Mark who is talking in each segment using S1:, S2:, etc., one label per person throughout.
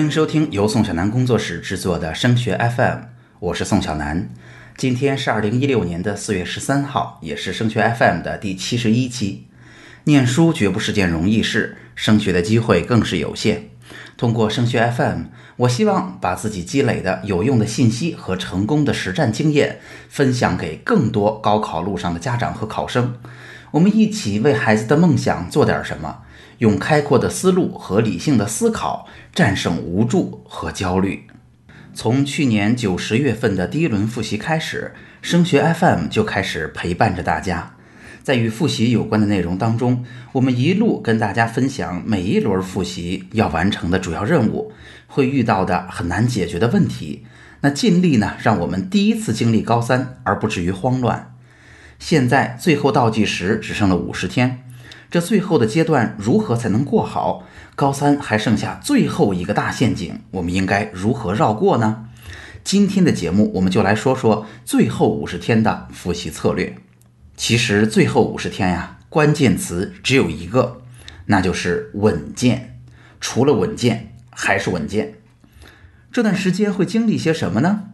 S1: 欢迎收听由宋小南工作室制作的升学 FM，我是宋小南。今天是二零一六年的四月十三号，也是升学 FM 的第七十一期。念书绝不是件容易事，升学的机会更是有限。通过升学 FM，我希望把自己积累的有用的信息和成功的实战经验分享给更多高考路上的家长和考生。我们一起为孩子的梦想做点什么，用开阔的思路和理性的思考战胜无助和焦虑。从去年九十月份的第一轮复习开始，升学 FM 就开始陪伴着大家。在与复习有关的内容当中，我们一路跟大家分享每一轮复习要完成的主要任务，会遇到的很难解决的问题。那尽力呢，让我们第一次经历高三而不至于慌乱。现在最后倒计时只剩了五十天，这最后的阶段如何才能过好？高三还剩下最后一个大陷阱，我们应该如何绕过呢？今天的节目我们就来说说最后五十天的复习策略。其实最后五十天呀，关键词只有一个，那就是稳健。除了稳健，还是稳健。这段时间会经历些什么呢？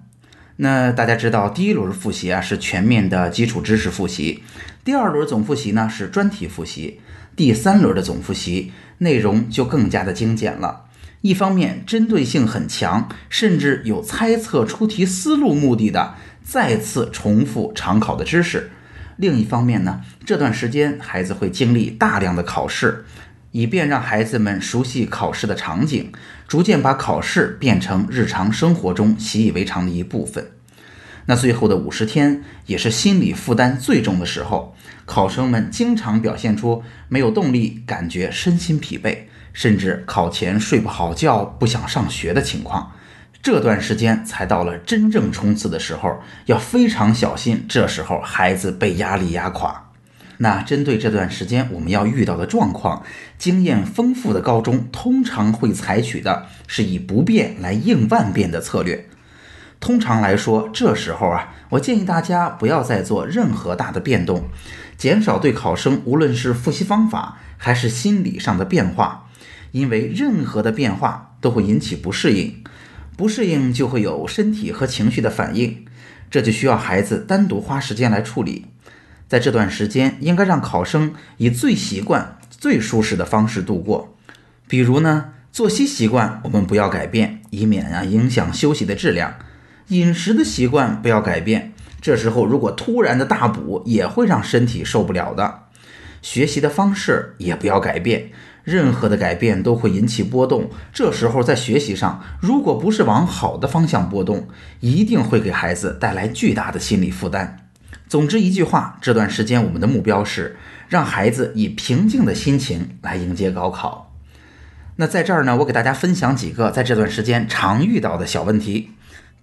S1: 那大家知道，第一轮复习啊是全面的基础知识复习，第二轮总复习呢是专题复习，第三轮的总复习内容就更加的精简了。一方面针对性很强，甚至有猜测出题思路目的的再次重复常考的知识。另一方面呢，这段时间孩子会经历大量的考试，以便让孩子们熟悉考试的场景，逐渐把考试变成日常生活中习以为常的一部分。那最后的五十天也是心理负担最重的时候，考生们经常表现出没有动力、感觉身心疲惫，甚至考前睡不好觉、不想上学的情况。这段时间才到了真正冲刺的时候，要非常小心。这时候孩子被压力压垮。那针对这段时间我们要遇到的状况，经验丰富的高中通常会采取的是以不变来应万变的策略。通常来说，这时候啊，我建议大家不要再做任何大的变动，减少对考生无论是复习方法还是心理上的变化，因为任何的变化都会引起不适应。不适应就会有身体和情绪的反应，这就需要孩子单独花时间来处理。在这段时间，应该让考生以最习惯、最舒适的方式度过。比如呢，作息习惯我们不要改变，以免啊影响休息的质量；饮食的习惯不要改变，这时候如果突然的大补，也会让身体受不了的。学习的方式也不要改变。任何的改变都会引起波动，这时候在学习上，如果不是往好的方向波动，一定会给孩子带来巨大的心理负担。总之一句话，这段时间我们的目标是让孩子以平静的心情来迎接高考。那在这儿呢，我给大家分享几个在这段时间常遇到的小问题。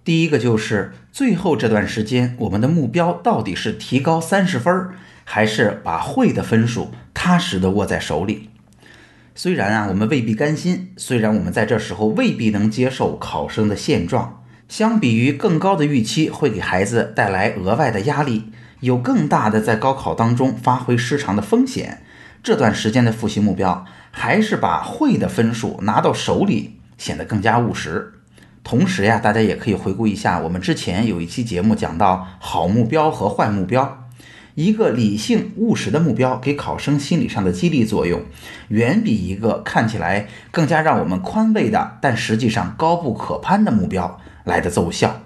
S1: 第一个就是最后这段时间，我们的目标到底是提高三十分，还是把会的分数踏实的握在手里？虽然啊，我们未必甘心；虽然我们在这时候未必能接受考生的现状，相比于更高的预期，会给孩子带来额外的压力，有更大的在高考当中发挥失常的风险。这段时间的复习目标，还是把会的分数拿到手里，显得更加务实。同时呀，大家也可以回顾一下，我们之前有一期节目讲到好目标和坏目标。一个理性务实的目标给考生心理上的激励作用，远比一个看起来更加让我们宽慰的，但实际上高不可攀的目标来的奏效。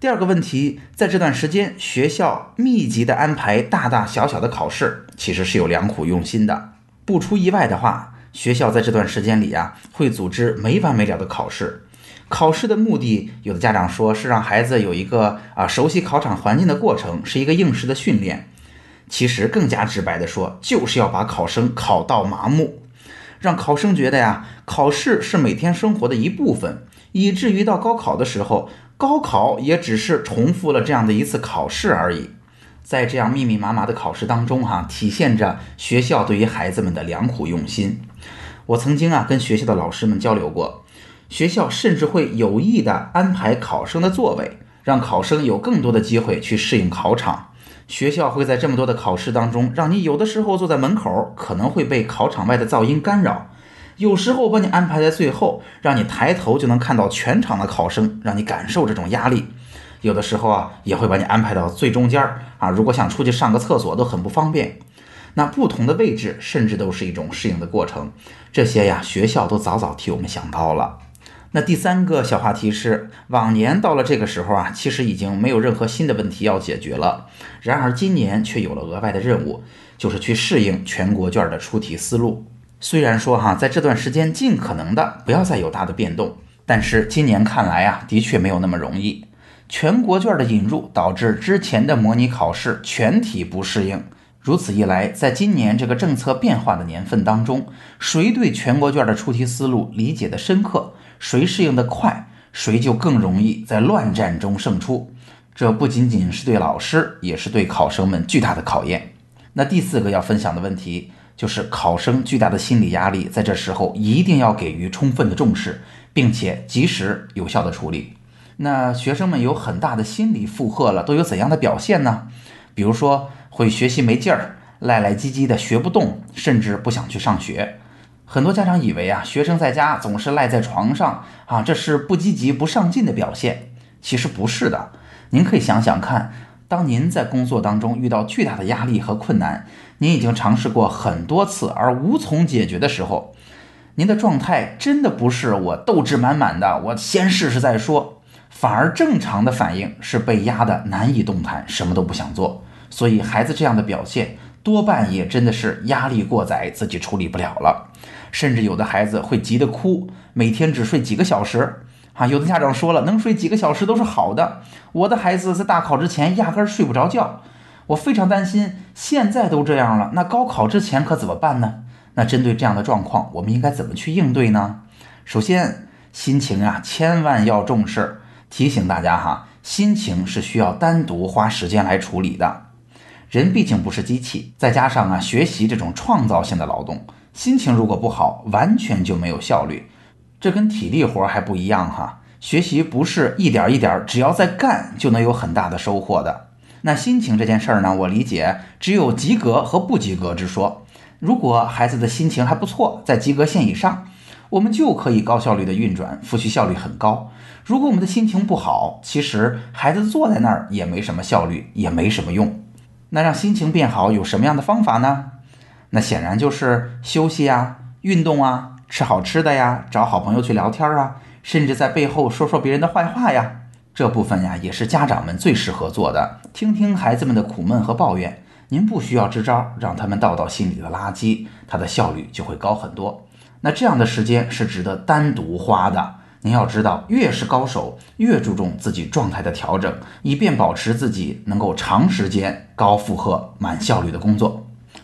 S1: 第二个问题，在这段时间，学校密集的安排大大小小的考试，其实是有良苦用心的。不出意外的话，学校在这段时间里呀，会组织没完没了的考试。考试的目的，有的家长说是让孩子有一个啊熟悉考场环境的过程，是一个应试的训练。其实更加直白的说，就是要把考生考到麻木，让考生觉得呀，考试是每天生活的一部分，以至于到高考的时候，高考也只是重复了这样的一次考试而已。在这样密密麻麻的考试当中，哈，体现着学校对于孩子们的良苦用心。我曾经啊跟学校的老师们交流过。学校甚至会有意的安排考生的座位，让考生有更多的机会去适应考场。学校会在这么多的考试当中，让你有的时候坐在门口，可能会被考场外的噪音干扰；有时候把你安排在最后，让你抬头就能看到全场的考生，让你感受这种压力。有的时候啊，也会把你安排到最中间儿啊，如果想出去上个厕所都很不方便。那不同的位置，甚至都是一种适应的过程。这些呀，学校都早早替我们想到了。那第三个小话题是，往年到了这个时候啊，其实已经没有任何新的问题要解决了。然而今年却有了额外的任务，就是去适应全国卷的出题思路。虽然说哈，在这段时间尽可能的不要再有大的变动，但是今年看来啊，的确没有那么容易。全国卷的引入导致之前的模拟考试全体不适应，如此一来，在今年这个政策变化的年份当中，谁对全国卷的出题思路理解的深刻，谁适应的快，谁就更容易在乱战中胜出。这不仅仅是对老师，也是对考生们巨大的考验。那第四个要分享的问题。就是考生巨大的心理压力，在这时候一定要给予充分的重视，并且及时有效的处理。那学生们有很大的心理负荷了，都有怎样的表现呢？比如说会学习没劲儿，赖赖唧唧的学不动，甚至不想去上学。很多家长以为啊，学生在家总是赖在床上啊，这是不积极、不上进的表现。其实不是的，您可以想想看。当您在工作当中遇到巨大的压力和困难，您已经尝试过很多次而无从解决的时候，您的状态真的不是我斗志满满的，我先试试再说，反而正常的反应是被压得难以动弹，什么都不想做。所以孩子这样的表现多半也真的是压力过载，自己处理不了了，甚至有的孩子会急得哭，每天只睡几个小时。啊，有的家长说了，能睡几个小时都是好的。我的孩子在大考之前压根儿睡不着觉，我非常担心。现在都这样了，那高考之前可怎么办呢？那针对这样的状况，我们应该怎么去应对呢？首先，心情啊，千万要重视。提醒大家哈，心情是需要单独花时间来处理的。人毕竟不是机器，再加上啊，学习这种创造性的劳动，心情如果不好，完全就没有效率。这跟体力活还不一样哈，学习不是一点一点，只要在干就能有很大的收获的。那心情这件事儿呢，我理解只有及格和不及格之说。如果孩子的心情还不错，在及格线以上，我们就可以高效率的运转，复习效率很高。如果我们的心情不好，其实孩子坐在那儿也没什么效率，也没什么用。那让心情变好有什么样的方法呢？那显然就是休息啊，运动啊。吃好吃的呀，找好朋友去聊天啊，甚至在背后说说别人的坏话呀，这部分呀也是家长们最适合做的。听听孩子们的苦闷和抱怨，您不需要支招，让他们倒倒心里的垃圾，它的效率就会高很多。那这样的时间是值得单独花的。您要知道，越是高手，越注重自己状态的调整，以便保持自己能够长时间高负荷、满效率的工作。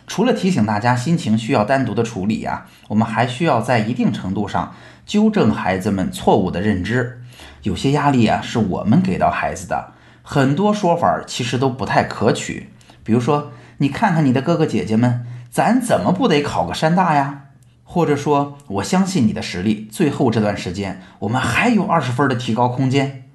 S1: 除了提醒大家心情需要单独的处理呀，我们还需要在一定程度上纠正孩子们错误的认知。有些压力啊是我们给到孩子的，很多说法其实都不太可取。比如说，你看看你的哥哥姐姐们，咱怎么不得考个山大呀？或者说，我相信你的实力，最后这段时间我们还有二十分的提高空间。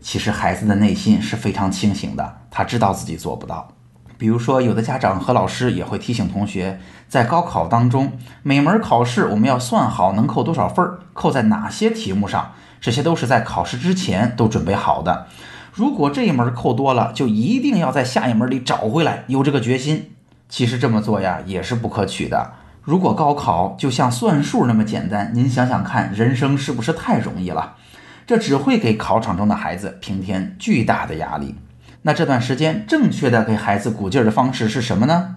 S1: 其实孩子的内心是非常清醒的，他知道自己做不到。比如说，有的家长和老师也会提醒同学，在高考当中，每门考试我们要算好能扣多少分，扣在哪些题目上，这些都是在考试之前都准备好的。如果这一门扣多了，就一定要在下一门里找回来，有这个决心。其实这么做呀，也是不可取的。如果高考就像算数那么简单，您想想看，人生是不是太容易了？这只会给考场中的孩子平添巨大的压力。那这段时间正确的给孩子鼓劲儿的方式是什么呢？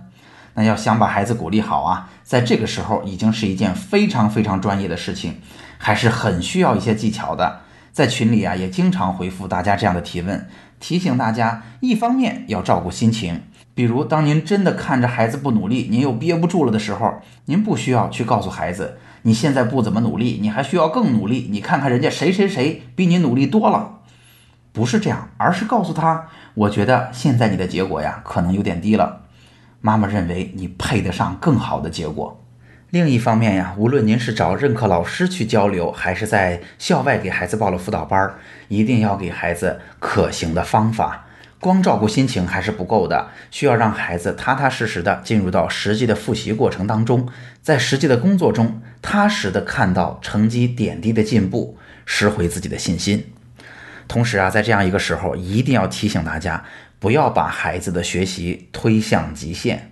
S1: 那要想把孩子鼓励好啊，在这个时候已经是一件非常非常专业的事情，还是很需要一些技巧的。在群里啊，也经常回复大家这样的提问，提醒大家，一方面要照顾心情，比如当您真的看着孩子不努力，您又憋不住了的时候，您不需要去告诉孩子，你现在不怎么努力，你还需要更努力，你看看人家谁谁谁比你努力多了。不是这样，而是告诉他，我觉得现在你的结果呀，可能有点低了。妈妈认为你配得上更好的结果。另一方面呀，无论您是找任课老师去交流，还是在校外给孩子报了辅导班，一定要给孩子可行的方法。光照顾心情还是不够的，需要让孩子踏踏实实的进入到实际的复习过程当中，在实际的工作中踏实的看到成绩点滴的进步，拾回自己的信心。同时啊，在这样一个时候，一定要提醒大家，不要把孩子的学习推向极限。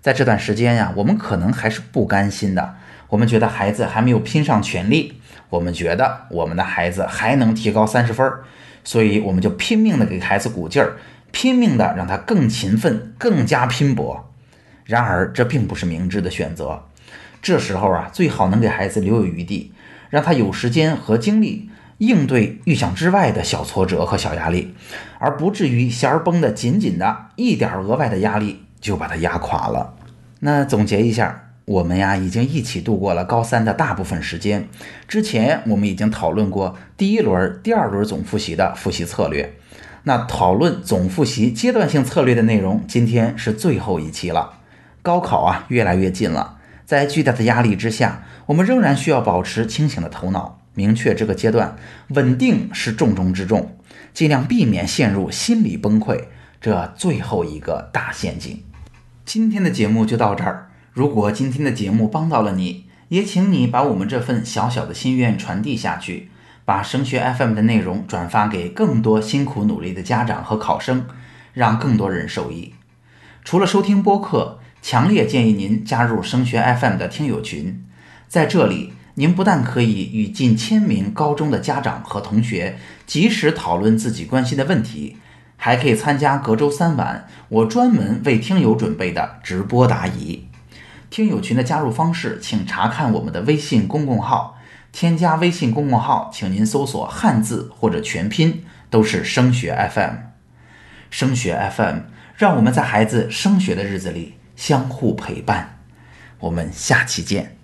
S1: 在这段时间呀，我们可能还是不甘心的，我们觉得孩子还没有拼上全力，我们觉得我们的孩子还能提高三十分，所以我们就拼命的给孩子鼓劲儿，拼命的让他更勤奋、更加拼搏。然而，这并不是明智的选择。这时候啊，最好能给孩子留有余地，让他有时间和精力。应对预想之外的小挫折和小压力，而不至于弦儿绷得紧紧的，一点额外的压力就把它压垮了。那总结一下，我们呀已经一起度过了高三的大部分时间。之前我们已经讨论过第一轮、第二轮总复习的复习策略。那讨论总复习阶段性策略的内容，今天是最后一期了。高考啊越来越近了，在巨大的压力之下，我们仍然需要保持清醒的头脑。明确这个阶段稳定是重中之重，尽量避免陷入心理崩溃这最后一个大陷阱。今天的节目就到这儿。如果今天的节目帮到了你，也请你把我们这份小小的心愿传递下去，把升学 FM 的内容转发给更多辛苦努力的家长和考生，让更多人受益。除了收听播客，强烈建议您加入升学 FM 的听友群，在这里。您不但可以与近千名高中的家长和同学及时讨论自己关心的问题，还可以参加隔周三晚我专门为听友准备的直播答疑。听友群的加入方式，请查看我们的微信公共号。添加微信公共号，请您搜索汉字或者全拼，都是升学 FM。升学 FM，让我们在孩子升学的日子里相互陪伴。我们下期见。